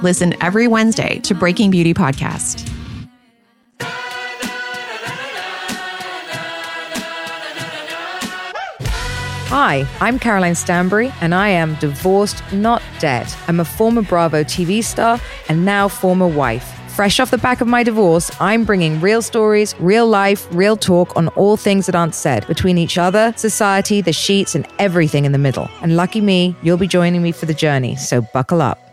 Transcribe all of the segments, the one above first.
Listen every Wednesday to Breaking Beauty Podcast. Hi, I'm Caroline Stanbury, and I am divorced, not dead. I'm a former Bravo TV star and now former wife. Fresh off the back of my divorce, I'm bringing real stories, real life, real talk on all things that aren't said between each other, society, the sheets, and everything in the middle. And lucky me, you'll be joining me for the journey, so buckle up.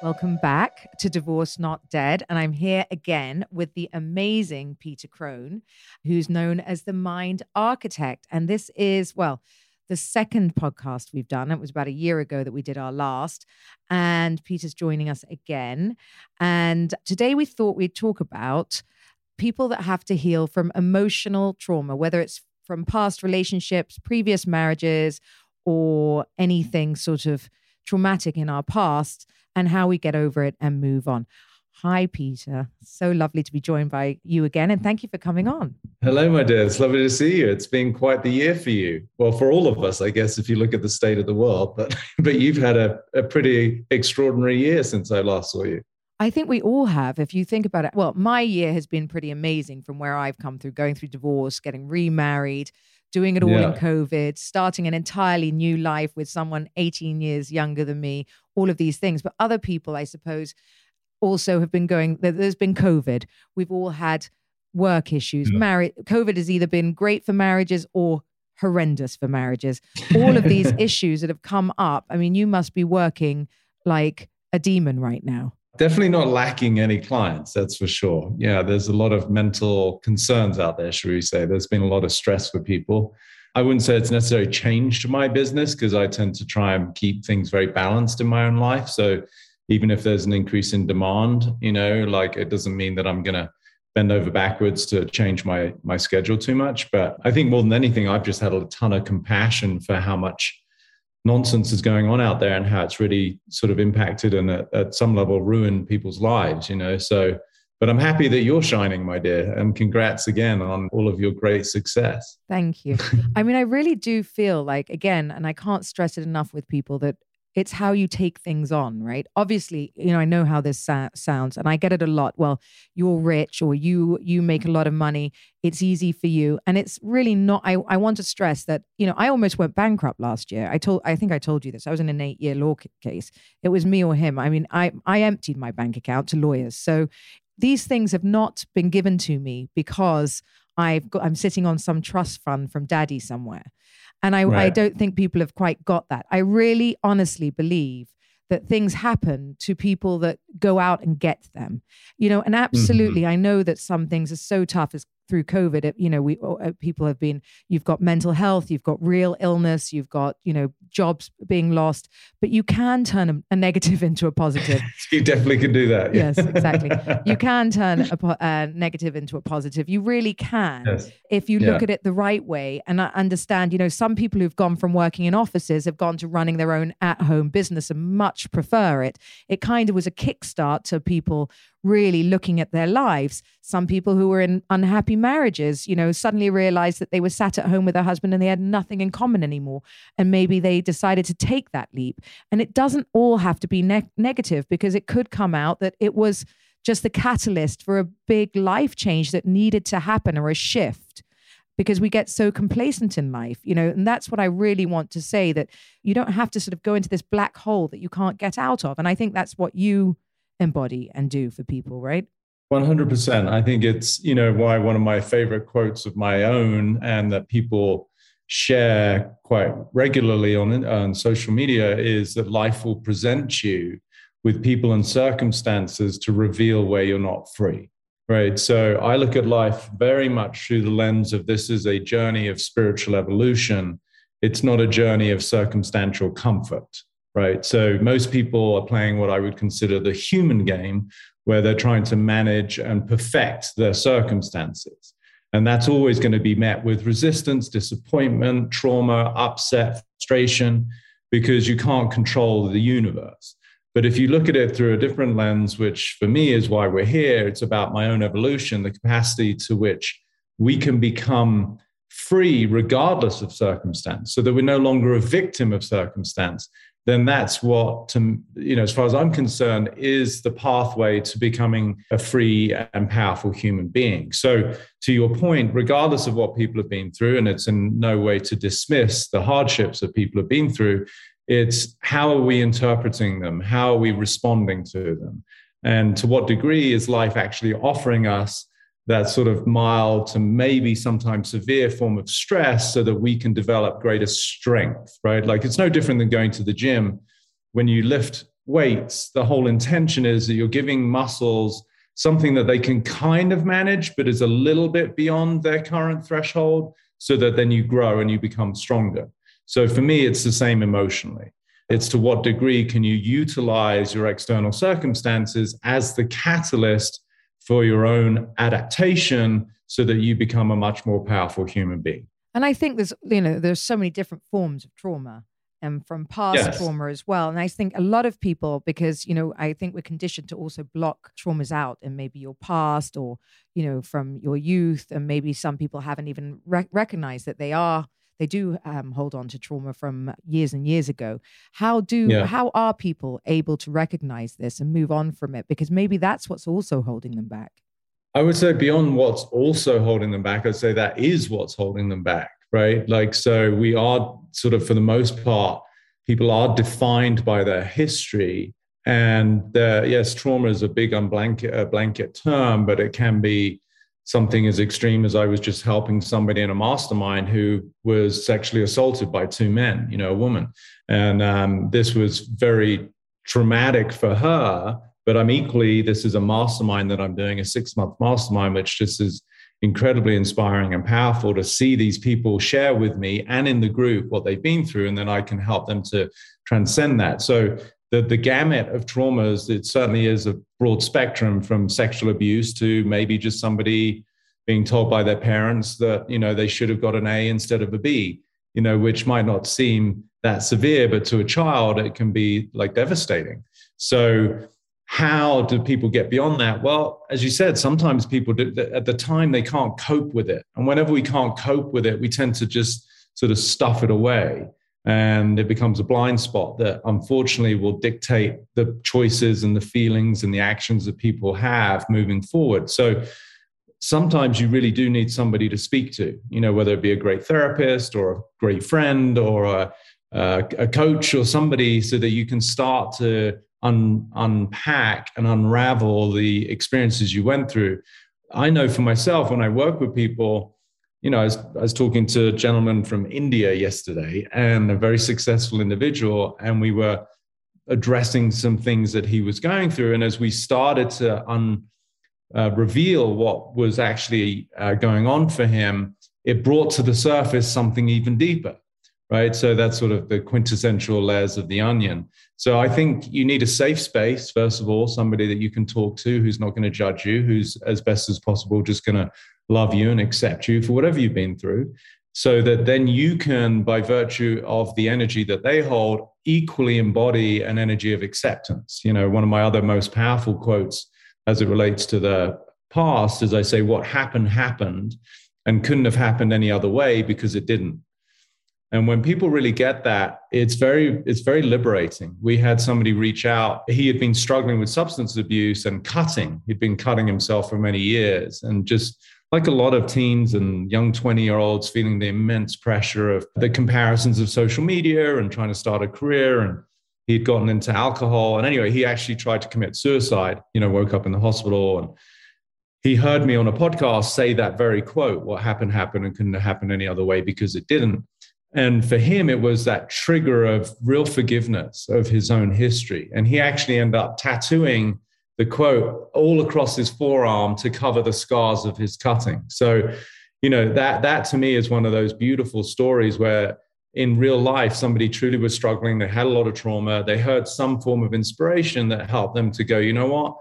Welcome back to Divorced Not Dead. And I'm here again with the amazing Peter Crone, who's known as the Mind Architect. And this is, well, the second podcast we've done. It was about a year ago that we did our last. And Peter's joining us again. And today we thought we'd talk about people that have to heal from emotional trauma, whether it's from past relationships, previous marriages, or anything sort of traumatic in our past and how we get over it and move on. Hi, Peter. So lovely to be joined by you again. And thank you for coming on. Hello, my dear. It's lovely to see you. It's been quite the year for you. Well, for all of us, I guess, if you look at the state of the world, but, but you've had a, a pretty extraordinary year since I last saw you. I think we all have. If you think about it, well, my year has been pretty amazing from where I've come through, going through divorce, getting remarried, doing it all Yeah. in COVID, starting an entirely new life with someone 18 years younger than me, all of these things. But other people, I suppose, also have been going, there- there's been COVID. We've all had work issues. Yeah. Marriage, COVID has either been great for marriages or horrendous for marriages. All of these issues that have come up. I mean, you must be working like a demon right now. Definitely not lacking any clients, that's for sure. Yeah, there's a lot of mental concerns out there, should we say. There's been a lot of stress for people. I wouldn't say it's necessarily changed my business because I tend to try and keep things very balanced in my own life. So even if there's an increase in demand, you know, like it doesn't mean that I'm going to bend over backwards to change my my schedule too much. But I think more than anything, I've just had a ton of compassion for how much nonsense is going on out there and how it's really sort of impacted and at, at some level ruined people's lives, you know. So, but I'm happy that you're shining, my dear, and congrats again on all of your great success. Thank you. I mean, I really do feel like, again, and I can't stress it enough with people that it's how you take things on, right? Obviously, you know, I know how this sa- sounds, and I get it a lot. Well, you're rich, or you you make a lot of money. It's easy for you, and it's really not. I I want to stress that you know I almost went bankrupt last year. I told I think I told you this. I was in an eight year law c- case. It was me or him. I mean, I I emptied my bank account to lawyers. So these things have not been given to me because I've got I'm sitting on some trust fund from daddy somewhere. And I, I don't think people have quite got that. I really honestly believe that things happen to people that go out and get them. You know, and mm-hmm. absolutely I know that some things are so tough as through COVID, it, you know, we uh, people have been. You've got mental health, you've got real illness, you've got you know jobs being lost, but you can turn a, a negative into a positive. you definitely can do that. Yeah. Yes, exactly. you can turn a, a, negative into a positive. You really can yes. if you look at it the right way. And I understand, you know, some people who've gone from working in offices have gone to running their own at-home business and much prefer it. It kind of was a kickstart to people really looking at their lives. Some people who were in unhappy marriages, you know, suddenly realized that they were sat at home with their husband and they had nothing in common anymore. And maybe they decided to take that leap. And it doesn't all have to be ne- negative because it could come out that it was just the catalyst for a big life change that needed to happen or a shift because we get so complacent in life, you know, and that's what I really want to say that you don't have to sort of go into this black hole that you can't get out of. And I think that's what you embody and do for people, right? 100%. I think it's, you know, why one of my favorite quotes of my own and that people share quite regularly on, on social media is that life will present you with people and circumstances to reveal where you're not free. Right. So I look at life very much through the lens of this is a journey of spiritual evolution. It's not a journey of circumstantial comfort right? So most people are playing what I would consider the human game, where they're trying to manage and perfect their circumstances. And that's always going to be met with resistance, disappointment, trauma, upset, frustration, because you can't control the universe. But if you look at it through a different lens, which for me is why we're here, it's about my own evolution, the capacity to which we can become free regardless of circumstance, so that we're no longer a victim of circumstance then that's what, to, you know, as far as I'm concerned, is the pathway to becoming a free and powerful human being. So, to your point, regardless of what people have been through, and it's in no way to dismiss the hardships that people have been through, it's how are we interpreting them? How are we responding to them? And to what degree is life actually offering us that sort of mild to maybe sometimes severe form of stress so that we can develop greater strength, right? Like it's no different than going to the gym. When you lift weights, the whole intention is that you're giving muscles something that they can kind of manage, but is a little bit beyond their current threshold so that then you grow and you become stronger. So for me, it's the same emotionally. It's to what degree can you utilize your external circumstances as the catalyst for your own adaptation so that you become a much more powerful human being. And I think there's, you know, there's so many different forms of trauma and from past yes. trauma as well. And I think a lot of people, because, you know, I think we're conditioned to also block traumas out and maybe your past or, you know, from your youth. And maybe some people haven't even re- recognized that they are they do um, hold on to trauma from years and years ago. How do yeah. how are people able to recognize this and move on from it? Because maybe that's what's also holding them back. I would say beyond what's also holding them back, I'd say that is what's holding them back, right? Like, so we are sort of, for the most part, people are defined by their history. And yes, trauma is a big unblanket a blanket term, but it can be something as extreme as I was just helping somebody in a mastermind who was sexually assaulted by two men, you know, a woman. And um, this was very traumatic for her. But I'm equally, this is a mastermind that I'm doing, a six month mastermind, which just is incredibly inspiring and powerful to see these people share with me and in the group what they've been through. And then I can help them to transcend that. So the, the gamut of traumas, it certainly is a broad spectrum from sexual abuse to maybe just somebody being told by their parents that, you know, they should have got an A instead of a B, you know, which might not seem that severe, but to a child, it can be like devastating. So, how do people get beyond that? Well, as you said, sometimes people do, at the time they can't cope with it. And whenever we can't cope with it, we tend to just sort of stuff it away and it becomes a blind spot that unfortunately will dictate the choices and the feelings and the actions that people have moving forward. So sometimes you really do need somebody to speak to you know whether it be a great therapist or a great friend or a, a coach or somebody so that you can start to un, unpack and unravel the experiences you went through. I know for myself when i work with people you know, I was, I was talking to a gentleman from India yesterday and a very successful individual, and we were addressing some things that he was going through. And as we started to un, uh, reveal what was actually uh, going on for him, it brought to the surface something even deeper, right? So that's sort of the quintessential layers of the onion. So I think you need a safe space, first of all, somebody that you can talk to who's not going to judge you, who's as best as possible just going to love you and accept you for whatever you've been through. So that then you can, by virtue of the energy that they hold, equally embody an energy of acceptance. You know, one of my other most powerful quotes as it relates to the past is I say, what happened, happened and couldn't have happened any other way because it didn't. And when people really get that, it's very, it's very liberating. We had somebody reach out. He had been struggling with substance abuse and cutting. He'd been cutting himself for many years and just like a lot of teens and young 20 year olds feeling the immense pressure of the comparisons of social media and trying to start a career and he'd gotten into alcohol and anyway he actually tried to commit suicide you know woke up in the hospital and he heard me on a podcast say that very quote what happened happened and couldn't have happened any other way because it didn't. And for him it was that trigger of real forgiveness of his own history and he actually ended up tattooing the quote all across his forearm to cover the scars of his cutting. So, you know, that that to me is one of those beautiful stories where in real life somebody truly was struggling, they had a lot of trauma, they heard some form of inspiration that helped them to go, you know what?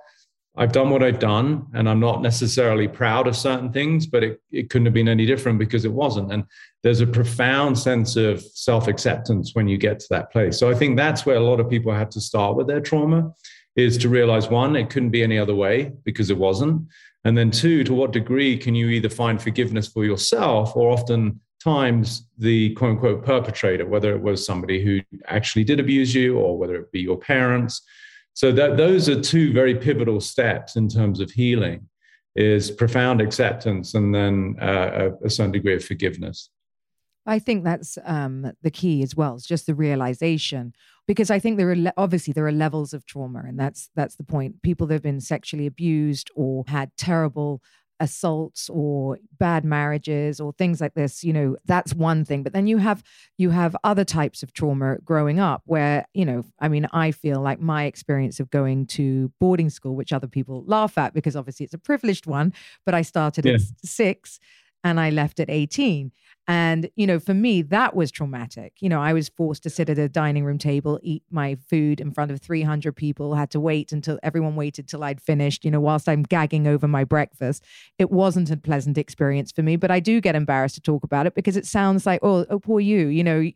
I've done what I've done, and I'm not necessarily proud of certain things, but it, it couldn't have been any different because it wasn't. And there's a profound sense of self acceptance when you get to that place. So I think that's where a lot of people have to start with their trauma is to realize one, it couldn't be any other way because it wasn't. And then two, to what degree can you either find forgiveness for yourself or often times the quote unquote perpetrator, whether it was somebody who actually did abuse you or whether it be your parents. So that those are two very pivotal steps in terms of healing is profound acceptance and then uh, a, a certain degree of forgiveness. I think that's um, the key as well. It's just the realization, because I think there are le- obviously there are levels of trauma, and that's that's the point. People that have been sexually abused or had terrible assaults or bad marriages or things like this you know that's one thing but then you have you have other types of trauma growing up where you know i mean i feel like my experience of going to boarding school which other people laugh at because obviously it's a privileged one but i started yeah. at 6 and i left at 18 and, you know, for me, that was traumatic. You know, I was forced to sit at a dining room table, eat my food in front of 300 people, had to wait until everyone waited till I'd finished, you know, whilst I'm gagging over my breakfast. It wasn't a pleasant experience for me, but I do get embarrassed to talk about it because it sounds like, oh, oh poor you, you know,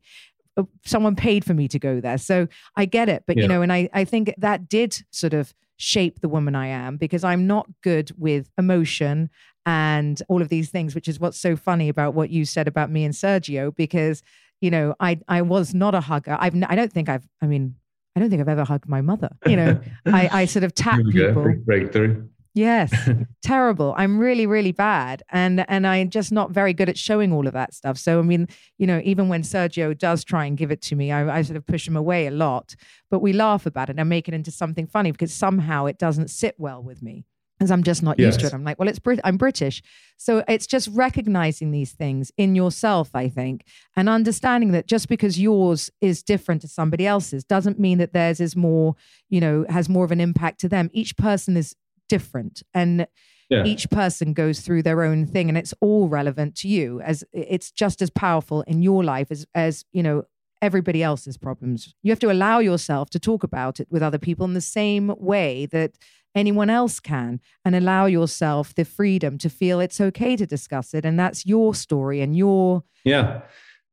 oh, someone paid for me to go there. So I get it. But, yeah. you know, and I, I think that did sort of shape the woman I am because I'm not good with emotion and all of these things, which is what's so funny about what you said about me and Sergio, because, you know, I, I was not a hugger. I've, I don't think I've, I mean, I don't think I've ever hugged my mother. You know, I, I sort of tap people. Breakthrough. Yes, terrible. I'm really, really bad, and and I'm just not very good at showing all of that stuff. So I mean, you know, even when Sergio does try and give it to me, I, I sort of push him away a lot. But we laugh about it and make it into something funny because somehow it doesn't sit well with me because I'm just not yes. used to it. I'm like, well, it's Brit- I'm British, so it's just recognizing these things in yourself, I think, and understanding that just because yours is different to somebody else's doesn't mean that theirs is more, you know, has more of an impact to them. Each person is different, and yeah. each person goes through their own thing, and it's all relevant to you. As it's just as powerful in your life as as you know everybody else's problems. You have to allow yourself to talk about it with other people in the same way that anyone else can and allow yourself the freedom to feel it's okay to discuss it and that's your story and your yeah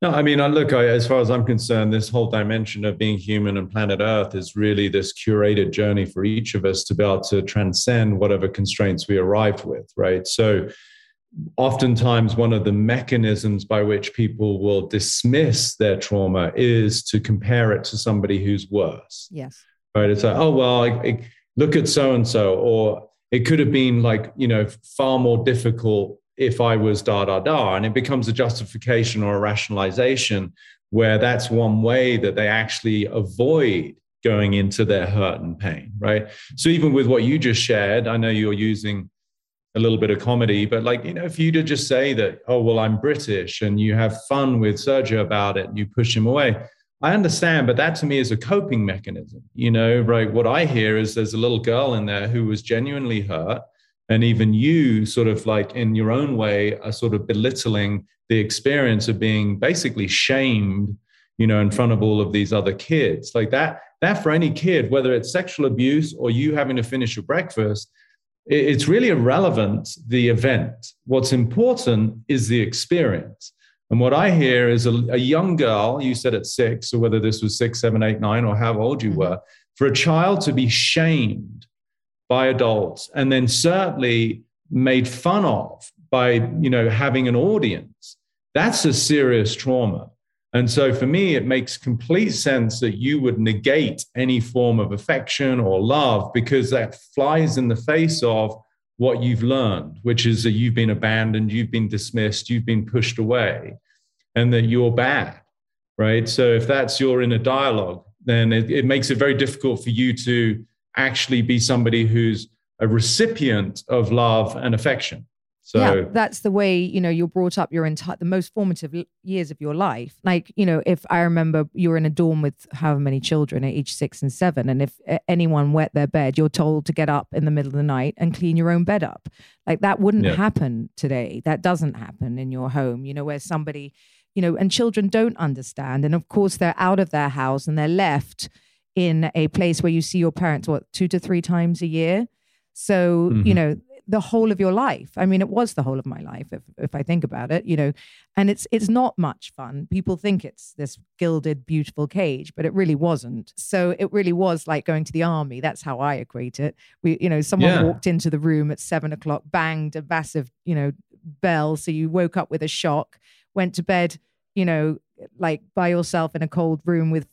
no i mean look I, as far as i'm concerned this whole dimension of being human and planet earth is really this curated journey for each of us to be able to transcend whatever constraints we arrive with right? So oftentimes one of the mechanisms by which people will dismiss their trauma is to compare it to somebody who's worse. Yes. Right? It's like oh well I, I, look at so and so, or it could have been like, you know, far more difficult if I was da da da. And it becomes a justification or a rationalization where that's one way that they actually avoid going into their hurt and pain, right? So even with what you just shared, I know you're using a little bit of comedy, but like, you know, if you to just say that, oh, well, I'm British and you have fun with Sergio about it and you push him away, I understand, but that to me is a coping mechanism. You know, right? What I hear is there's a little girl in there who was genuinely hurt, and even you sort of like in your own way are sort of belittling the experience of being basically shamed you know in front of all of these other kids. Like that that for any kid whether it's sexual abuse or you having to finish your breakfast it's really irrelevant the event. What's important is the experience. And what i hear is a, a young girl you said at six or whether this was six seven eight nine or how old you mm-hmm. were for a child to be shamed by adults and then certainly made fun of by you know having an audience. That's a serious trauma. And so for me it makes complete sense that you would negate any form of affection or love because that flies in the face of what you've learned which is that you've been abandoned you've been dismissed you've been pushed away and that you're bad right? So if that's your inner dialogue then it, it makes it very difficult for you to actually be somebody who's a recipient of love and affection. So yeah, that's the way you know you're brought up. Your entire the most formative years of your life. Like you know, if I remember, you were in a dorm with however many children at age six and seven, and if anyone wet their bed, you're told to get up in the middle of the night and clean your own bed up. Like that wouldn't yeah. happen today. That doesn't happen in your home. You know, where somebody, you know, and children don't understand, and of course they're out of their house and they're left in a place where you see your parents what two to three times a year? So mm-hmm. you know the whole of your life i mean it was the whole of my life if, if i think about it you know and it's it's not much fun. People think it's this gilded beautiful cage but it really wasn't. So it really was like going to the army. That's how i equate it. We you know someone yeah. walked into the room at seven o'clock banged a massive you know bell. So you woke up with a shock went to bed you know like by yourself in a cold room with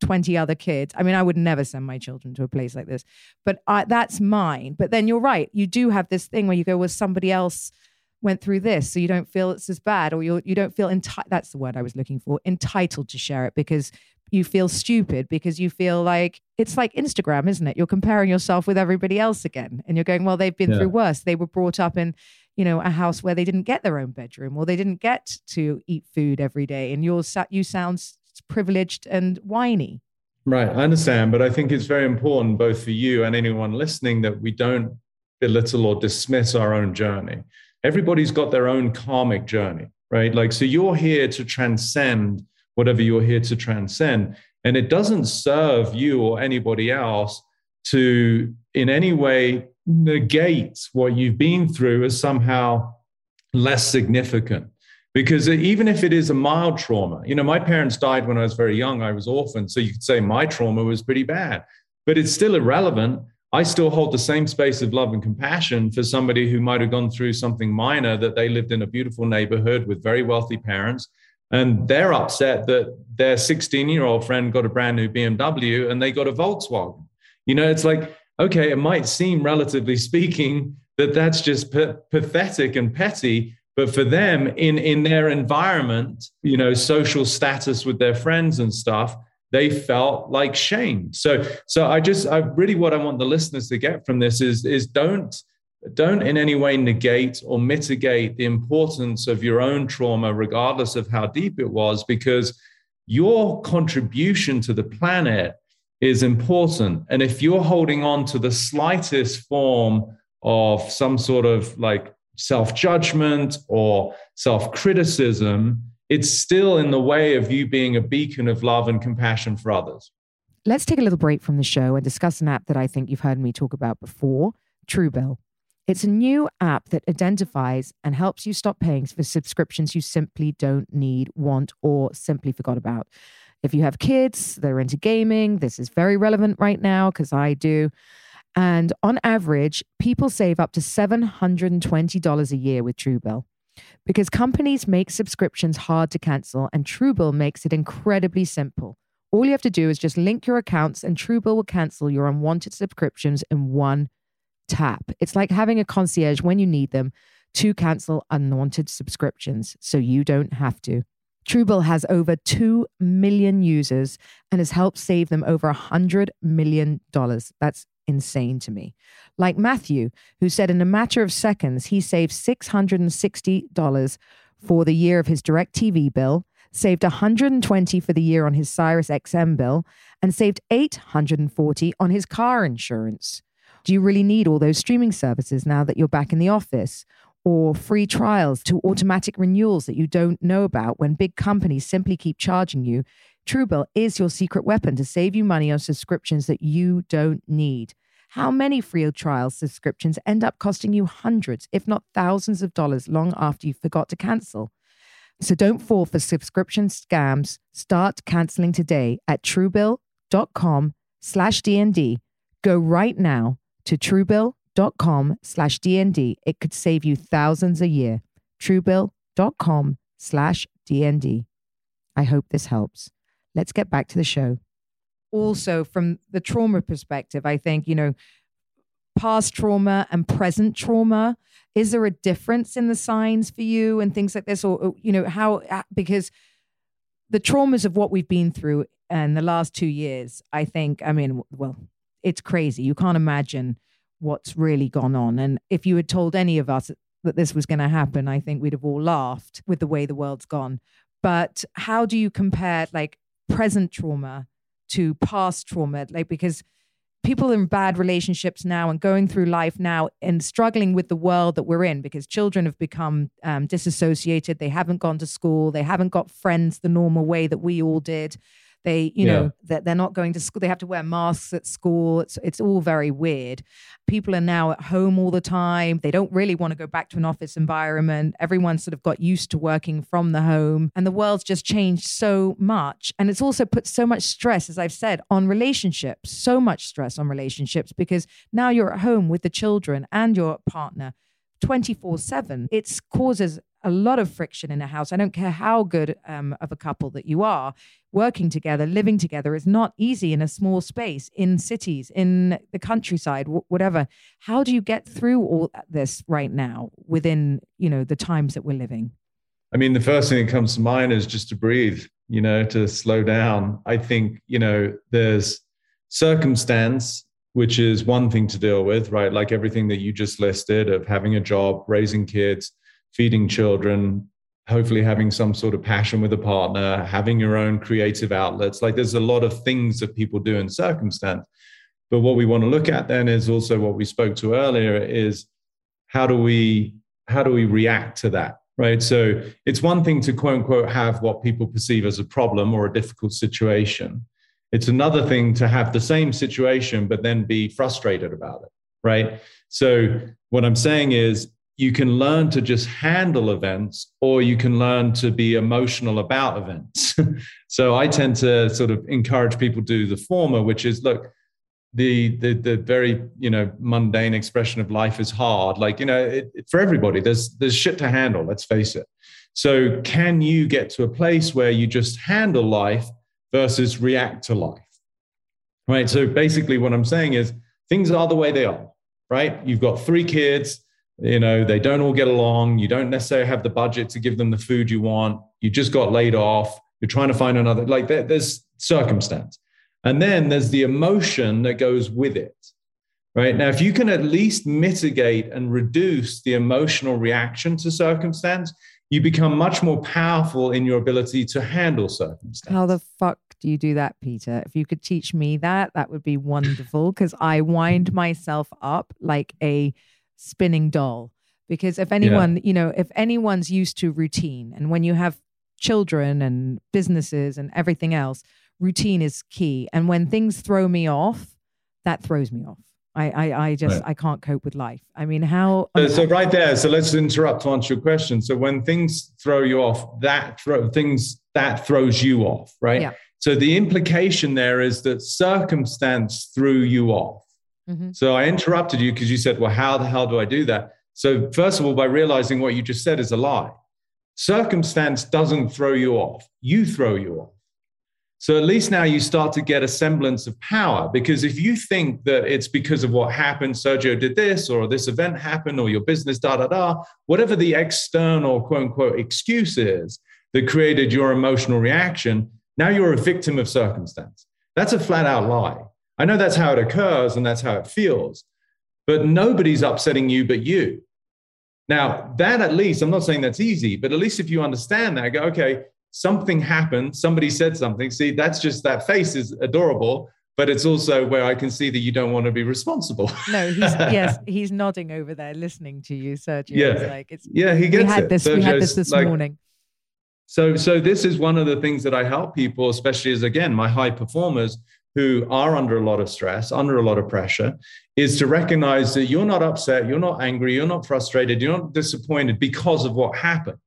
20 other kids. I mean, I would never send my children to a place like this, but I, that's mine. But then you're right. You do have this thing where you go, well, somebody else went through this, so you don't feel it's as bad, or you you don't feel entitled. That's the word I was looking for, entitled to share it because you feel stupid because you feel like it's like Instagram, isn't it? You're comparing yourself with everybody else again, and you're going, well, they've been yeah. through worse. They were brought up in you know a house where they didn't get their own bedroom or they didn't get to eat food every day and you're you sound privileged and whiny. Right, I understand, but I think it's very important, both for you and anyone listening, that we don't belittle or dismiss our own journey. Everybody's got their own karmic journey, right? Like, so you're here to transcend whatever you're here to transcend. And it doesn't serve you or anybody else to, in any way, negate what you've been through as somehow less significant because even if it is a mild trauma, you know, my parents died when I was very young. I was orphaned. So you could say my trauma was pretty bad, but it's still irrelevant. I still hold the same space of love and compassion for somebody who might have gone through something minor that they lived in a beautiful neighborhood with very wealthy parents. And they're upset that their 16 year old friend got a brand new BMW and they got a Volkswagen. You know, it's like, okay, it might seem, relatively speaking, that that's just p- pathetic and petty but for them in in their environment you know social status with their friends and stuff they felt like shame. So so i just i really what i want the listeners to get from this is is don't don't in any way negate or mitigate the importance of your own trauma regardless of how deep it was because your contribution to the planet is important. And if you're holding on to the slightest form of some sort of like self judgment or self criticism, it's still in the way of you being a beacon of love and compassion for others. Let's take a little break from the show and discuss an app that I think you've heard me talk about before Truebill. It's a new app that identifies and helps you stop paying for subscriptions you simply don't need, want, or simply forgot about. If you have kids, they're into gaming, this is very relevant right now because I do. And on average, people save up to $720 a year with Truebill. Because companies make subscriptions hard to cancel, and Truebill makes it incredibly simple. All you have to do is just link your accounts, and Truebill will cancel your unwanted subscriptions in one tap. It's like having a concierge when you need them to cancel unwanted subscriptions, so you don't have to. Truebill has over 2 million users and has helped save them over $100 million. That's insane to me. Like Matthew, who said in a matter of seconds, he saved $660 for the year of his DirecTV bill, saved 120 for the year on his Sirius XM bill, and saved 840 on his car insurance. Do you really need all those streaming services now that you're back in the office? Or free trials to automatic renewals that you don't know about when big companies simply keep charging you? Truebill is your secret weapon to save you money on subscriptions that you don't need. How many free trial subscriptions end up costing you hundreds, if not thousands of dollars long after you forgot to cancel? So don't fall for subscription scams. Start canceling today at truebill.com slash DND. Go right now to truebill.com slash DND. It could save you thousands a year. Truebill.com slash DND. I hope this helps. Let's get back to the show. Also, from the trauma perspective, I think, you know, past trauma and present trauma is there a difference in the signs for you and things like this? Or you know how uh, because the traumas of what we've been through in the last 2 years i think i mean well it's crazy. You can't imagine what's really gone on. And if you had told any of us that this was going to happen i think we'd have all laughed with the way the world's gone. But how do you compare like present trauma to past trauma like because people in bad relationships now and going through life now and struggling with the world that we're in because children have become um, disassociated. They haven't gone to school. They haven't got friends the normal way that we all did they, you yeah. know, that they're not going to school. They have to wear masks at school. It's it's all very weird. People are now at home all the time. They don't really want to go back to an office environment. Everyone's sort of got used to working from the home, and the world's just changed so much. And it's also put so much stress, as I've said, on relationships. So much stress on relationships because now you're at home with the children and your partner. 24 7. It causes a lot of friction in a house. I don't care how good um, of a couple that you are, working together, living together is not easy in a small space, in cities, in the countryside, w- whatever. How do you get through all this right now within, you know, the times that we're living? I mean, the first thing that comes to mind is just to breathe, you know, to slow down. I think, you know, there's circumstance, which is one thing to deal with, right? Like everything that you just listed of having a job, raising kids, feeding children, hopefully having some sort of passion with a partner, having your own creative outlets. Like there's a lot of things that people do in circumstance. But what we want to look at then is also what we spoke to earlier is how do we how do we react to that? Right. So it's one thing to quote unquote have what people perceive as a problem or a difficult situation. It's another thing to have the same situation, but then be frustrated about it. Right. So what I'm saying is you can learn to just handle events or you can learn to be emotional about events. so I tend to sort of encourage people to do the former, which is look, the the the very you know mundane expression of life is hard. Like you know, it, it, for everybody, there's there's shit to handle. Let's face it. So can you get to a place where you just handle life versus react to life? Right. So basically, what I'm saying is things are the way they are. Right. You've got three kids you know they don't all get along. You don't necessarily have the budget to give them the food you want. You just got laid off. You're trying to find another like there, there's circumstance. And then there's the emotion that goes with it right? Now if you can at least mitigate and reduce the emotional reaction to circumstance you become much more powerful in your ability to handle circumstance. How the fuck do you do that peter? If you could teach me that that would be wonderful because i wind myself up like a spinning doll. Because if anyone yeah. you know if anyone's used to routine and when you have children and businesses and everything else routine is key. And when things throw me off that throws me off. I i, I just right. i can't cope with life. I mean how so, so, right there so let's interrupt to answer your question. So when things throw you off that throw things that throws you off right? Yeah. so the implication there is that circumstance threw you off Mm-hmm. So I interrupted you because you said, well, how the hell do I do that? So, first of all, by realizing what you just said is a lie, circumstance doesn't throw you off, you throw you off. So, at least now you start to get a semblance of power because if you think that it's because of what happened, Sergio did this, or this event happened, or your business, da da da, whatever the external quote unquote excuse is that created your emotional reaction, now you're a victim of circumstance. That's a flat out lie. I know that's how it occurs and that's how it feels, but nobody's upsetting you but you. Now, that at least, I'm not saying that's easy, but at least if you understand that, go, okay, something happened, somebody said something. See, that's just that face is adorable, but it's also where I can see that you don't want to be responsible. No, he's yes, he's nodding over there, listening to you, Sergio. Yeah. It's like it's yeah, he gets we had it. this. we had this this like- morning. So, so this is one of the things that I help people, especially as again my high performers who are under a lot of stress, under a lot of pressure, is to recognize that you're not upset, you're not angry, you're not frustrated, you're not disappointed because of what happened.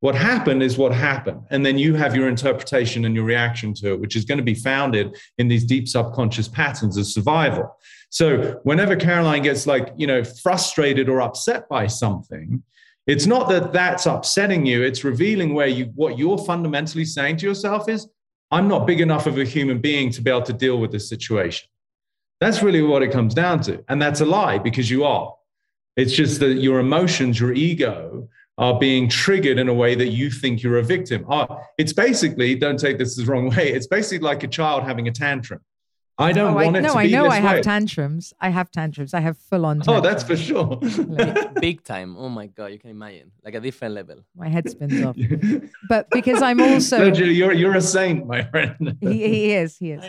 What happened is what happened, and then you have your interpretation and your reaction to it, which is going to be founded in these deep subconscious patterns of survival. So, whenever Caroline gets like you know frustrated or upset by something, it's not that that's upsetting you it's revealing where you what you're fundamentally saying to yourself is i'm not big enough of a human being to be able to deal with this situation. That's really what it comes down to. And that's a lie because you are. It's just that your emotions your ego are being triggered in a way that you think you're a victim. Oh, it's basically don't take this the wrong way it's basically like a child having a tantrum i don't Oh, I, want it no, to I know this I have way. tantrums. I have tantrums. I have full on. oh that's for sure Big time. Oh my god, you can imagine. Like a different level. My head spins off. But because I'm also Sergio, you're, you're a saint my friend he, he is he is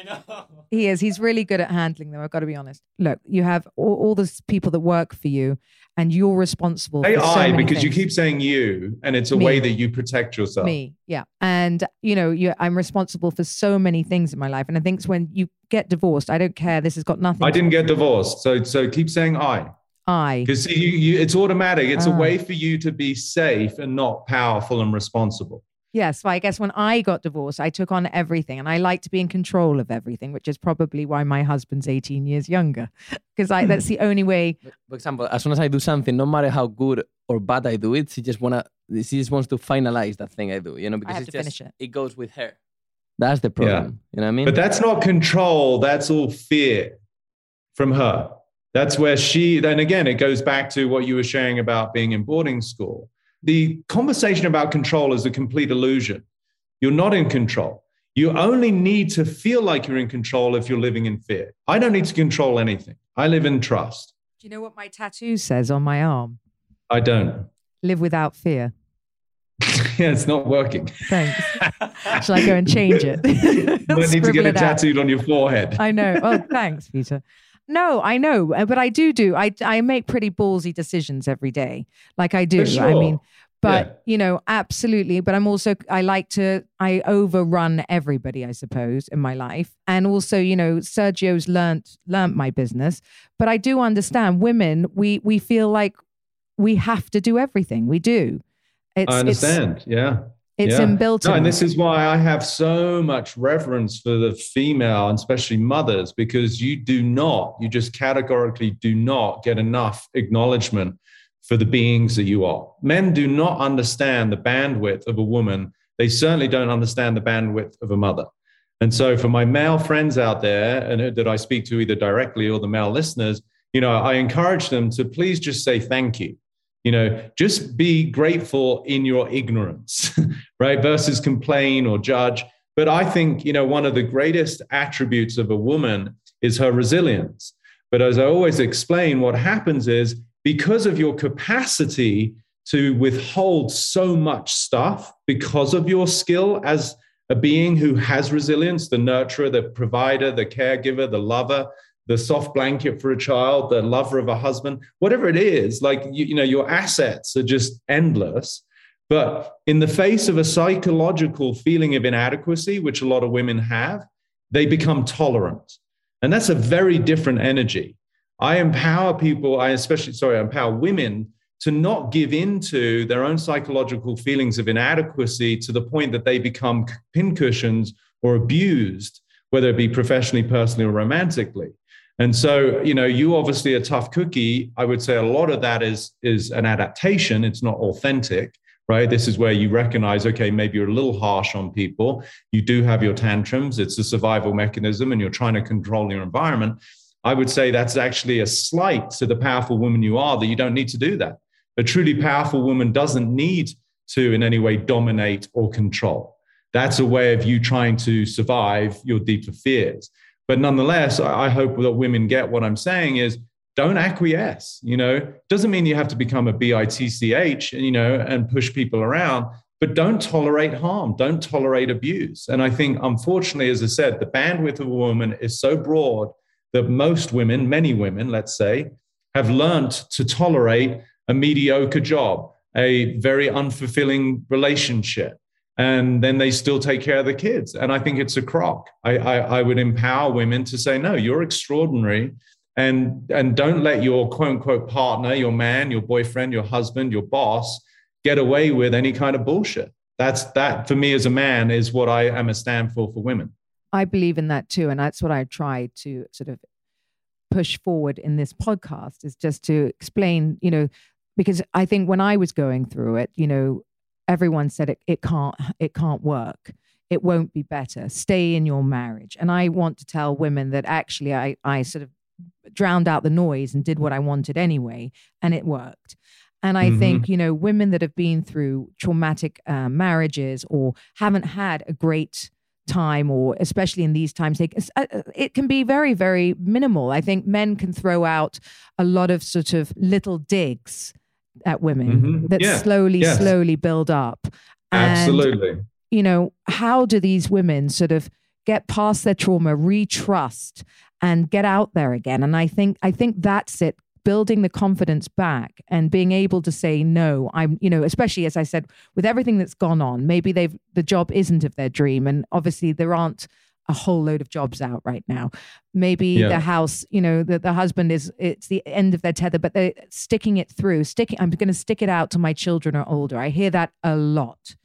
he is he's really good at handling them i've got to be honest look you have all, all those people that work for you and you're responsible Say for so because you keep saying you, and it's a Me. way that you protect yourself. me yeah and you know you i'm responsible for so many things in my life and i think it's when you get divorced i don't care this has got nothing I didn't get divorced, so so keep saying I i because you, you, it's automatic. It's a Ah. way for you to be safe and not powerful and responsible. Yes so i guess when i got divorced i took on everything and i like to be in control of everything which is probably why my husband's 18 years younger because i that's hmm. the only way For example, as soon as I do something, no matter how good or bad I do it, she just wanna she just wants to finalize that thing I do. You know, because have it's to just finish it. it goes with her. That's the problem. Yeah. You know what I mean? But that's not control. That's all fear from her. That's where she. Then again, it goes back to what you were sharing about being in boarding school. The conversation about control is a complete illusion. You're not in control. You only need to feel like you're in control if you're living in fear. I don't need to control anything. I live in trust. do you know what my tattoo says on my arm I don't. live without fear yeah, it's not working. Thanks. Shall I go and change it? You might need to get it tattooed on your forehead. I know. Oh, thanks, Peter. No, I know, uh, but I do do. I I make pretty ballsy decisions every day, like I do. For I mean, sure. but you know, absolutely. But I'm also I like to I overrun everybody, I suppose, in my life, and also you know, Sergio's learnt learnt my business, but I do understand women. We we feel like we have to do everything. We do. It's, I understand. yeah. It's, Yeah. inbuilt. No, and this is why I have so much reverence for the female and especially mothers, because you do not, you just categorically do not get enough acknowledgement for the beings that you are. Men do not understand the bandwidth of a woman. They certainly don't understand the bandwidth of a mother. And so, for my male friends out there, and that I speak to either directly or the male listeners, you know, I encourage them to please just say thank you. You know, just be grateful in your ignorance, right? Versus complain or judge. But I think, you know, one of the greatest attributes of a woman is her resilience. But as I always explain, what happens is because of your capacity to withhold so much stuff, because of your skill as a being who has resilience, the nurturer, the provider, the caregiver, the lover, the soft blanket for a child, the lover of a husband, whatever it is, like, you, you know, your assets are just endless. But in the face of a psychological feeling of inadequacy, which a lot of women have, they become tolerant. And that's a very different energy. I empower people, I especially, sorry, I empower women to not give into their own psychological feelings of inadequacy to the point that they become pincushions or abused, whether it be professionally, personally, or romantically. And so, you know, you obviously a tough cookie. I would say a lot of that is is an adaptation. It's not authentic, right? This is where you recognize, okay, maybe you're a little harsh on people. You do have your tantrums. It's a survival mechanism, and you're trying to control your environment. I would say that's actually a slight to the powerful woman you are that you don't need to do that. A truly powerful woman doesn't need to in any way dominate or control. That's a way of you trying to survive your deeper fears. But nonetheless, I hope that women get what I'm saying is don't acquiesce. You know, doesn't mean you have to become a bitch, you know, and push people around. but don't tolerate harm, don't tolerate abuse. And I think, unfortunately, as I said, the bandwidth of a woman is so broad that most women, many women, let's say, have learned to tolerate a mediocre job, a very unfulfilling relationship, and then they still take care of the kids. And I think it's a crock. I, I, I would empower women to say, no, you're extraordinary. And, and don't let your quote unquote partner, your man, your boyfriend, your husband, your boss get away with any kind of bullshit. That's that for me as a man is what I am a stand for for women. I believe in that too. And that's what I try to sort of push forward in this podcast is just to explain, you know, because I think when I was going through it, you know, everyone said it, it can't it can't work it won't be better stay in your marriage and i want to tell women that actually i i sort of drowned out the noise and did what i wanted anyway and it worked and I mm-hmm. think, you know, women that have been through traumatic uh, marriages or haven't had a great time, or especially in these times, they, uh, it can be very, very minimal. I think men can throw out a lot of sort of little digs at women mm-hmm. that yeah. slowly, yes. slowly build up. And, Absolutely. You know, how do these women sort of get past their trauma, retrust, and get out there again? And I think I think that's it building the confidence back and being able to say no i'm you know especially as i said with everything that's gone on maybe they've the job isn't of their dream and obviously there aren't a whole load of jobs out right now. Maybe yeah. the house, you know, the, the husband is it's the end of their tether, but they're sticking it through. Sticking, I'm going to stick it out till my children are older. I hear that a lot,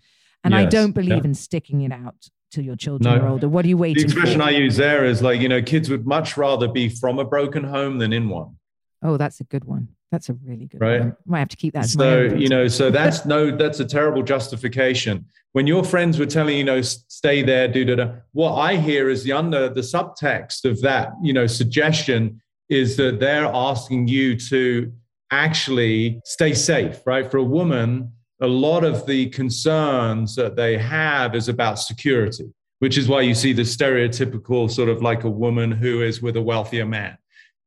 and yes. I don't believe yeah. in sticking it out till your children no. are older. What are you waiting? For? The expression for? I use there is like you know, kids would much rather be from a broken home than in one. Oh, that's a good one. That's a really good right. one. Might have to keep that. So you know, so that's no, that's a terrible justification. When your friends were telling you know, stay there, do da What I hear is the under the subtext of that, you know, suggestion is that they're asking you to actually stay safe, right? For a woman, a lot of the concerns that they have is about security, which is why you see the stereotypical sort of like a woman who is with a wealthier man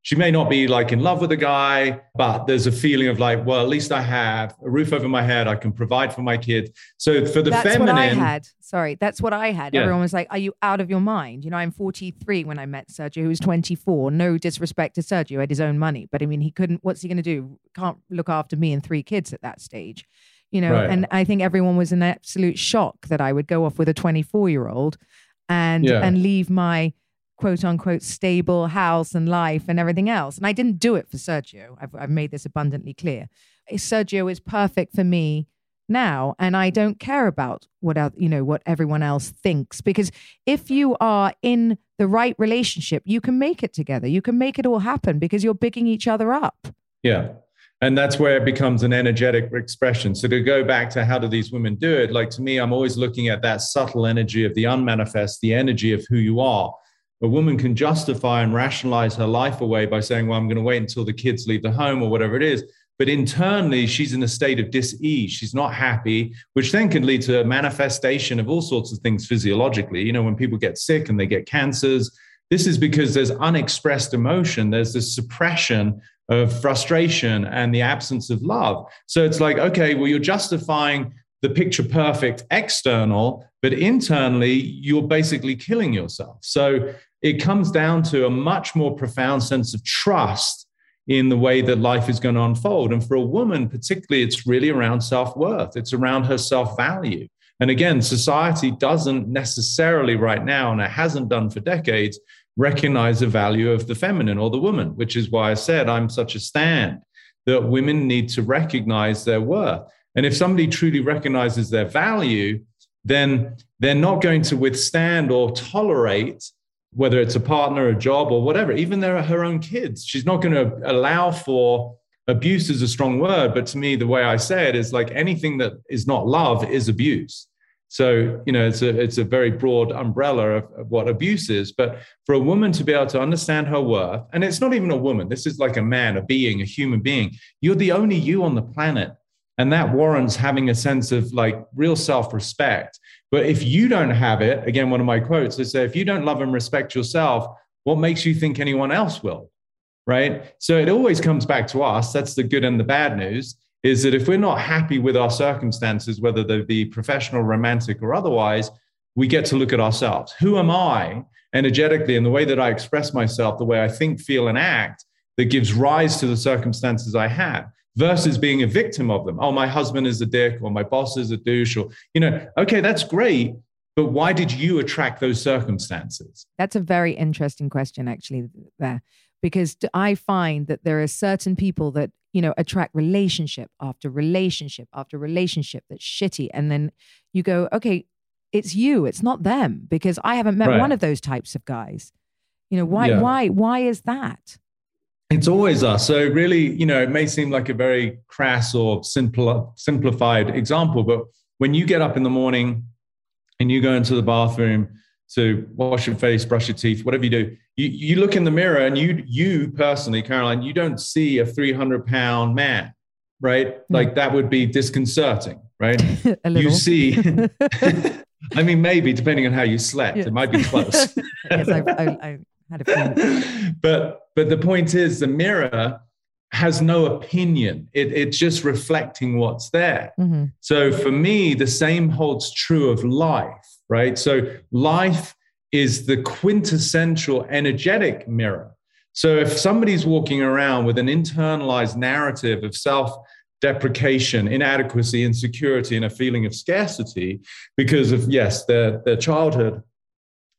she may not be like in love with the guy, but there's a feeling of like, well, at least I have a roof over my head. I can provide for my kids. So for the that's feminine, what I had. Sorry, that's what I had. Yeah. Everyone was like, "Are you out of your mind?" You know, I'm 43 when I met Sergio, who was 24. No disrespect to Sergio, had his own money, but I mean, he couldn't. What's he going to do? Can't look after me and three kids at that stage. You know, right. and I think everyone was in absolute shock that I would go off with a 24 year old and yeah. and leave my quote unquote stable house and life and everything else. And I didn't do it for Sergio. I've, I've made this abundantly clear. Sergio is perfect for me now and I don't care about what you know what everyone else thinks because if you are in the right relationship you can make it together you can make it all happen because you're picking each other up yeah and that's where it becomes an energetic expression so to go back to how do these women do it like to me i'm always looking at that subtle energy of the unmanifest the energy of who you are a woman can justify and rationalize her life away by saying, well, I'm going to wait until the kids leave the home or whatever it is. But internally, she's in a state of dis-ease. She's not happy, which then can lead to a manifestation of all sorts of things physiologically. You know, when people get sick and they get cancers, this is because there's unexpressed emotion. There's this suppression of frustration and the absence of love. So it's like, okay, well, you're justifying the picture perfect external, but internally, you're basically killing yourself. So it comes down to a much more profound sense of trust in the way that life is going to unfold. And for a woman, particularly, it's really around self worth, it's around her self value. And again, society doesn't necessarily right now, and it hasn't done for decades, recognize the value of the feminine or the woman, which is why I said I'm such a stand that women need to recognize their worth. And if somebody truly recognizes their value, then they're not going to withstand or tolerate whether it's a partner, a job, or whatever, even they're her own kids. She's not going to allow for abuse is a strong word, but to me, the way I say it is like anything that is not love is abuse. So, you know, it's a it's a very broad umbrella of, of, what abuse is. But for a woman to be able to understand her worth, and it's not even a woman, this is like a man, a being, a human being. You're the only you on the planet. And that warrants having a sense of like real self-respect. But if you don't have it, again, one of my quotes, is if you don't love and respect yourself, what makes you think anyone else will? Right. So it always comes back to us. That's the good and the bad news is that if we're not happy with our circumstances, whether they be professional, romantic, or otherwise, we get to look at ourselves. Who am I energetically in the way that I express myself, the way I think, feel, and act that gives rise to the circumstances I have? Versus being a victim of them. Oh, my husband is a dick, or my boss is a douche, or, you know, okay, that's great. But why did you attract those circumstances? That's a very interesting question, actually, there, because I find that there are certain people that, you know, attract relationship after relationship after relationship that's shitty. And then you go, okay, it's you, it's not them, because I haven't met Right. one of those types of guys. You know, why, Yeah. why, why is that? It's always us. So really, you know, it may seem like a very crass or simple, simplified example, but when you get up in the morning and you go into the bathroom to wash your face, brush your teeth, whatever you do, you, you look in the mirror and you, you personally, Caroline, you don't see a 300 pound man, right? Hmm. Like that would be disconcerting, right? a little. You see, I mean, maybe depending on how you slept, Yeah. it might be close. yes, I, I, I had a but but the point is the mirror has no opinion. It, it's just reflecting what's there. Mhm. so for me the same holds true of life right? So life is the quintessential energetic mirror. So if somebody's walking around with an internalized narrative of self deprecation inadequacy insecurity and a feeling of scarcity because of yes their their childhood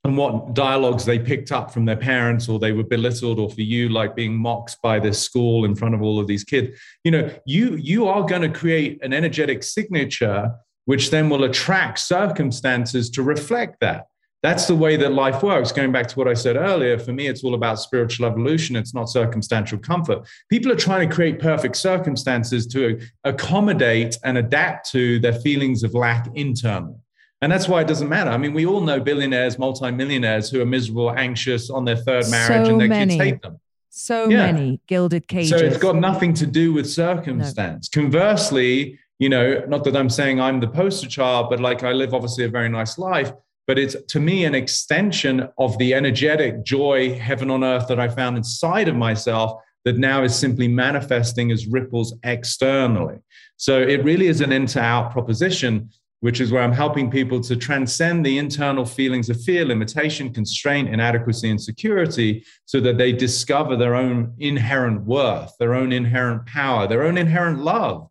and what dialogues they picked up from their parents or they were belittled or for you like being mocked by this school in front of all of these kids. You know you you are going to create an energetic signature which then will attract circumstances to reflect that. That's the way that life works. Going back to what i said earlier for me it's all about spiritual evolution. It's not circumstantial comfort. People are trying to create perfect circumstances to accommodate and adapt to their feelings of lack internally and that's why it doesn't matter. I mean, we all know billionaires, multimillionaires who are miserable, anxious on their third marriage, So and their many. kids hate them. So Yeah. many gilded cages. So it's got nothing to do with circumstance. Conversely, you know, not that I'm saying I'm the poster child, but like I live obviously a very nice life, but it's to me an extension of the energetic joy, heaven on earth that I found inside of myself that now is simply manifesting as ripples externally. So it really is an in to out proposition which is where I'm helping people to transcend the internal feelings of fear, limitation, constraint, inadequacy, insecurity, so that they discover their own inherent worth, their own inherent power, their own inherent love.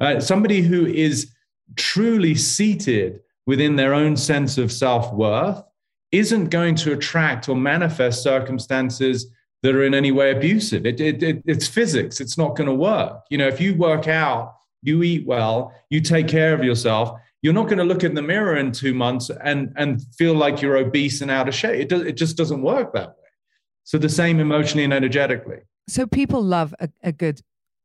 Uh, somebody who is truly seated within their own sense of self worth isn't going to attract or manifest circumstances that are in any way abusive. It, it, it, it's physics, it's not going to work. You know, if you work out, you eat well, you take care of yourself, you're not going to look in the mirror in two months and and feel like you're obese and out of shape. It does, it just doesn't work that way. So the same emotionally and energetically. so people love a, a good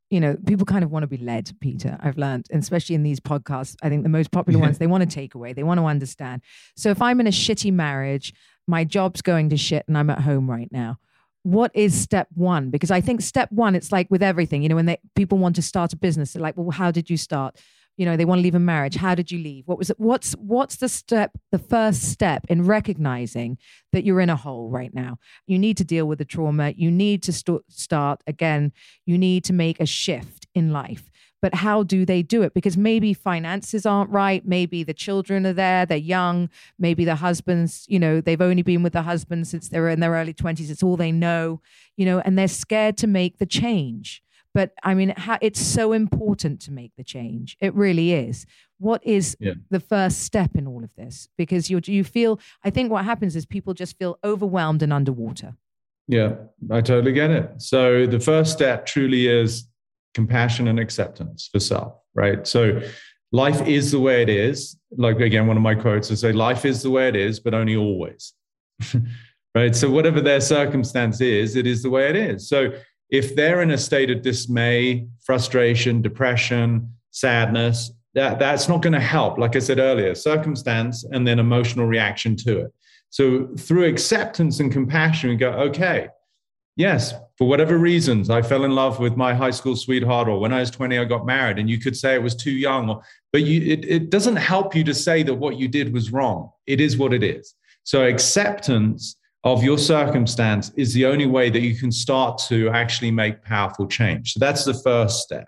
you know people kind of want to be led peter i've learned and especially in these podcasts i think the most popular ones they want to take away they want to understand so if i'm in a shitty marriage my job's going to shit and i'm at home right now what is step one because i think step one it's like with everything you know when they people want to start a business they're like well how did you start you know they want to leave a marriage. How did you leave? What was it what's what's the step the first step in recognizing that you're in a hole right now? You need to deal with the trauma. You need to st- start again. You need to make a shift in life. But how do they do it? Because maybe finances aren't right. Maybe the children are there. They're young. Maybe the husbands you know they've only been with the husband since they're in their early 20s it's all they know you know and they're scared to make the change but i mean how, it's so important to make the change it really is what is Yeah. the first step in all of this because you you feel i think what happens is people just feel overwhelmed and underwater Yeah, I totally get it. So the first step truly is compassion and acceptance for self, right? So life is the way it is. Like again, one of my quotes is say, life is the way it is, but only always. right. So whatever their circumstance is, it is the way it is. So if they're in a state of dismay, frustration, depression, sadness, that, that's not going to help. Like I said earlier, circumstance and then emotional reaction to it. So through acceptance and compassion, we go, okay, yes, for whatever reasons, I fell in love with my high school sweetheart, or when I was 20, I got married, and you could say it was too young, or, but you, it, it doesn't help you to say that what you did was wrong. It is what it is. So acceptance of your circumstance is the only way that you can start to actually make powerful change. So that's the first step.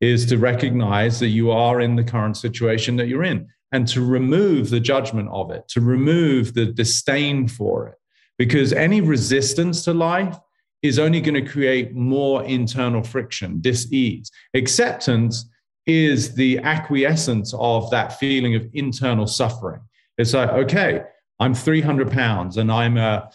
is to recognize that you are in the current situation that you're in and to remove the judgment of it, to remove the disdain for it. Because any resistance to life is only going to create more internal friction, dis-ease. Acceptance is the acquiescence of that feeling of internal suffering. It's like, okay, I'm 300 pounds and I'm a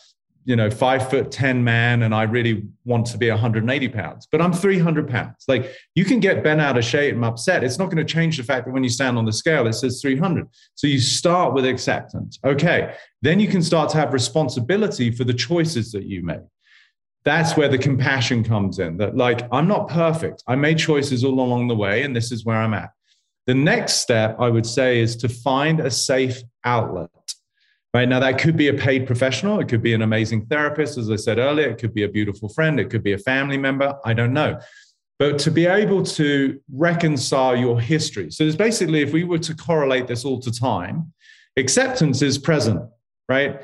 you know five foot 10 man and i really want to be 180 pounds but i'm 300 pounds. Like you can get bent out of shape and upset. It's not going to change the fact that when you stand on the scale it says 300 so you start with acceptance. Okay then you can start to have responsibility for the choices that you make. That's where the compassion comes in that like i'm not perfect. I made choices all along the way and this is where i'm at. The next step i would say is to find a safe outlet Right now, that could be a paid professional. It could be an amazing therapist, as I said earlier. It could be a beautiful friend. It could be a family member. I don't know. But to be able to reconcile your history. So, it's basically, if we were to correlate this all to time, acceptance is present, right?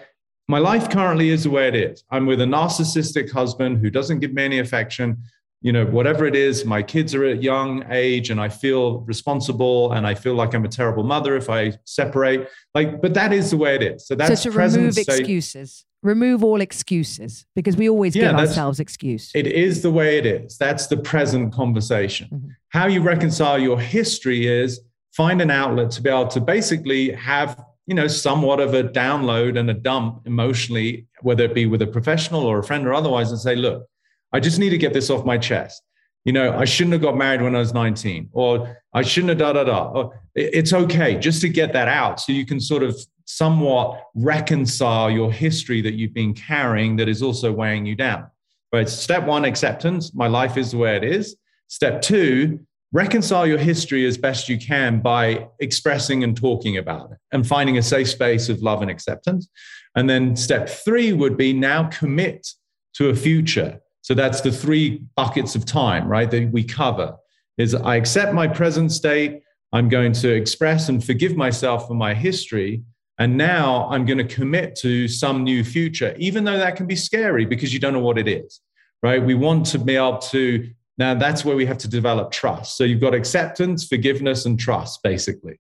My life currently is the way it is. I'm with a narcissistic husband who doesn't give me any affection you know, whatever it is, my kids are at young age and I feel responsible and I feel like I'm a terrible mother if I separate. Like, but that is the way it is. So that's so to remove state. excuses. Remove all excuses because we always yeah, give ourselves excuse. It is the way it is. That's the present conversation. Mm-hmm. How you reconcile your history is find an outlet to be able to basically have you know somewhat of a download and a dump emotionally whether it be with a professional or a friend or otherwise and say look I just need to get this off my chest. You know, I shouldn't have got married when I was 19, or I shouldn't have da da da. It's okay just to get that out so you can sort of somewhat reconcile your history that you've been carrying that is also weighing you down. Right. Step one, acceptance. My life is the way it is. Step two, reconcile your history as best you can by expressing and talking about it and finding a safe space of love and acceptance. And then step three would be now commit to a future so that's the three buckets of time, right, that we cover is I accept my present state, I'm going to express and forgive myself for my history, and now I'm going to commit to some new future, even though that can be scary because you don't know what it is, right? We want to be able to, now that's where we have to develop trust. So you've got acceptance, forgiveness, and trust, basically,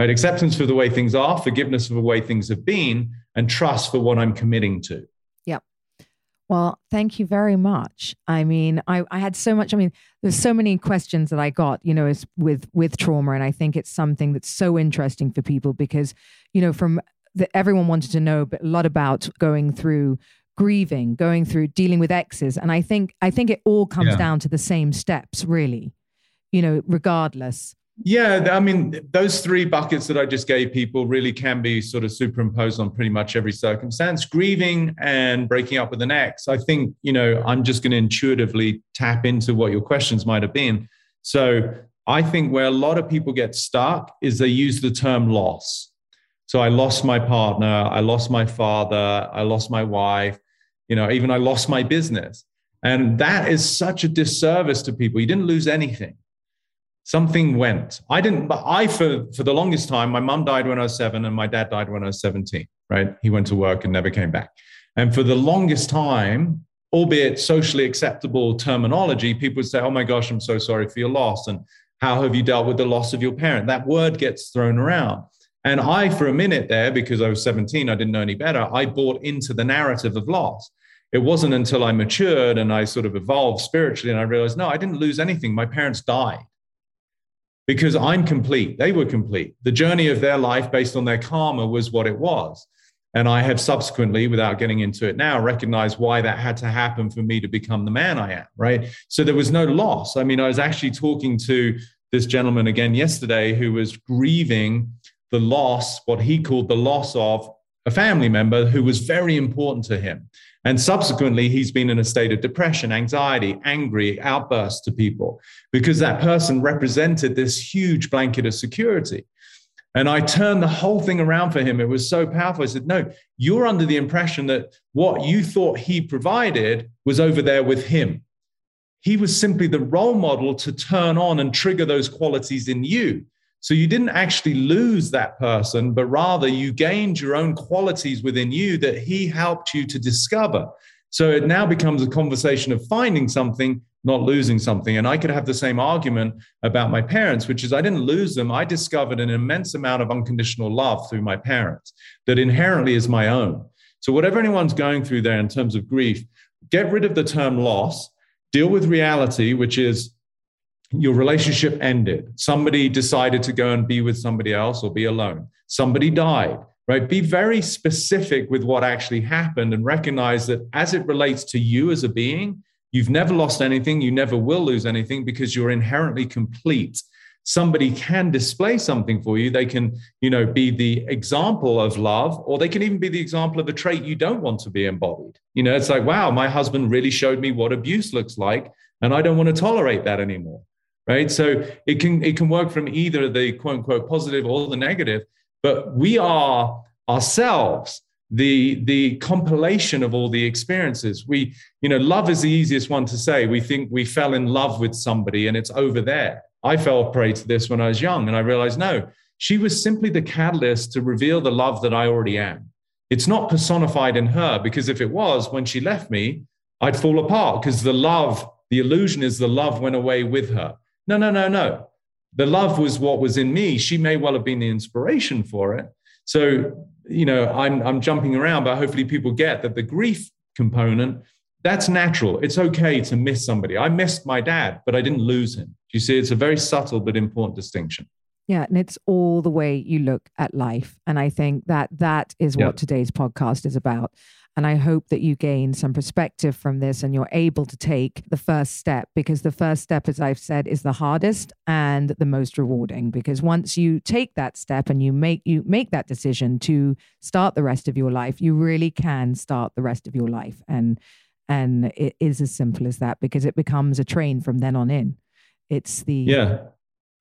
right? Acceptance for the way things are, forgiveness for the way things have been, and trust for what I'm committing to. Well, thank you very much. I mean, I, I had so much. I mean, there's so many questions that I got, you know, is with with trauma, and I think it's something that's so interesting for people because, you know, from the, everyone wanted to know a lot about going through grieving, going through dealing with exes, and I think I think it all comes yeah. down to the same steps, really, you know, regardless. Yeah, I mean, those three buckets that I just gave people really can be sort of superimposed on pretty much every circumstance. Grieving and breaking up with an ex, I think, you know, I'm just going to intuitively tap into what your questions might have been. So I think where a lot of people get stuck is they use the term loss. So I lost my partner, I lost my father, I lost my wife, you know, even I lost my business. And that is such a disservice to people. You didn't lose anything something went. I didn't, but I, for, for the longest time, my mum died when I was seven and my dad died when I was 17, right? He went to work and never came back. And for the longest time, albeit socially acceptable terminology, people would say, Oh my gosh, I'm so sorry for your loss. And how have you dealt with the loss of your parent? That word gets thrown around. And I, for a minute there, because I was 17, I didn't know any better, I bought into the narrative of loss. It wasn't until I matured and I sort of evolved spiritually and I realized, no, I didn't lose anything. My parents died because I'm complete. They were complete. The journey of their life based on their karma was what it was. And I have subsequently, without getting into it now, recognized why that had to happen for me to become the man I am, right? So there was no loss. I mean, I was actually talking to this gentleman again yesterday who was grieving the loss, what he called the loss of a family member who was very important to him. And subsequently, he's been in a state of depression, anxiety, angry outbursts to people because that person represented this huge blanket of security. And I turned the whole thing around for him. It was so powerful. I said, No, you're under the impression that what you thought he provided was over there with him. He was simply the role model to turn on and trigger those qualities in you. So you didn't actually lose that person, but rather you gained your own qualities within you that he helped you to discover. So it now becomes a conversation of finding something, not losing something. And I could have the same argument about my parents, which is I didn't lose them. I discovered an immense amount of unconditional love through my parents that inherently is my own. So, whatever anyone's going through there in terms of grief, get rid of the term loss, deal with reality, which is your relationship ended. Somebody decided to go and be with somebody else or be alone. Somebody died right? Be very specific with what actually happened and recognize that as it relates to you as a being, you've never lost anything, you never will lose anything because you're inherently complete. Somebody can display something for you. They can, you know, be the example of love, or they can even be the example of a trait you don't want to be embodied. You know, it's like, wow, my husband really showed me what abuse looks like, and I don't want to tolerate that anymore. Right. So it can it can work from either the quote unquote positive or the negative but we are ourselves the the compilation of all the experiences. We you know love is the easiest one to say. We think we fell in love with somebody and it's over there. I fell prey to this when i was young and i realized no she was simply the catalyst to reveal the love that i already am. It's not personified in her because if it was when she left me i'd fall apart because the love the illusion is the love went away with her no no no no the love was what was in me. She may well have been the inspiration for it. So, you know, I'm, I'm jumping around, but hopefully people get that the grief component, that's natural. It's okay to miss somebody. I missed my dad, but I didn't lose him. You see, it's a very subtle but important distinction. Yeah, and it's all the way you look at life. And I think that that is what Yeah. today's podcast is about. And I hope that you gain some perspective from this and you're able to take the first step because the first step, as I've said, is the hardest and the most rewarding. Because once you take that step and you make you make that decision to start the rest of your life, you really can start the rest of your life. And and it is as simple as that because it becomes a train from then on in. It's the Yeah.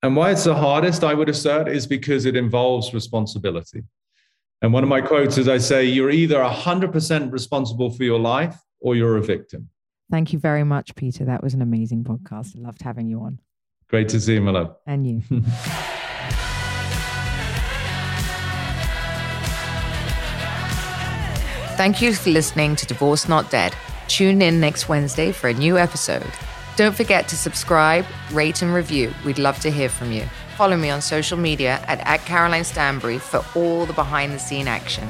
And why it's the hardest, I would assert, is because it involves responsibility. And one of my quotes is I say, you're either 100% responsible for your life or you're a victim. Thank you very much, Peter. That was an amazing podcast. I loved having you on. Great to see you, my love. And you. Thank you for listening to Divorced Not Dead. Tune in next Wednesday for a new episode. Don't forget to subscribe, rate, and review. We'd love to hear from you. Follow me on social media at, at Caroline Stanbury for all the behind the scene action.